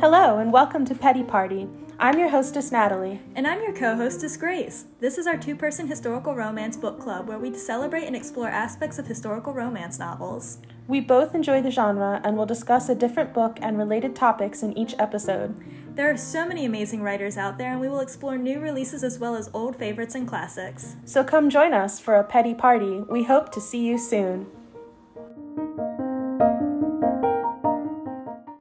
Hello, and welcome to Petty Party. I'm your hostess, Natalie. And I'm your co hostess, Grace. This is our two person historical romance book club where we celebrate and explore aspects of historical romance novels. We both enjoy the genre and will discuss a different book and related topics in each episode. There are so many amazing writers out there, and we will explore new releases as well as old favorites and classics. So come join us for a petty party. We hope to see you soon.